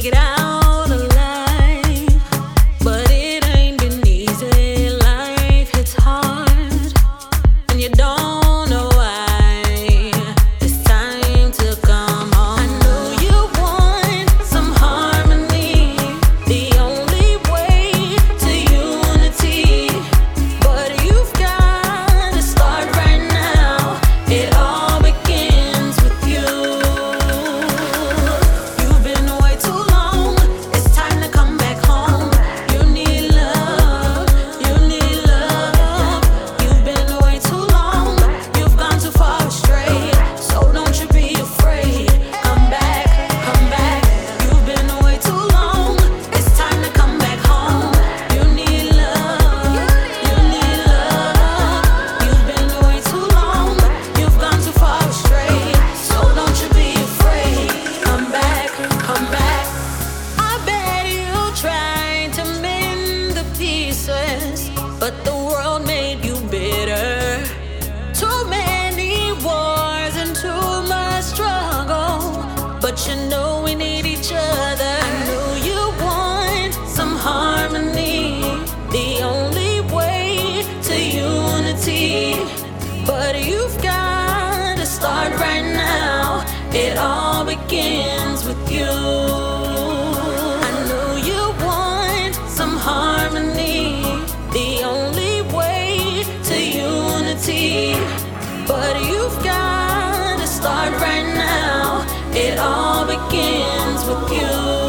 make it out. but the world made you bitter. Too many wars and too much struggle, but you know we need each other. I know you want some harmony, the only way to unity, but you've got to start right now. It all begins. But you've got to start right now. It all begins with you.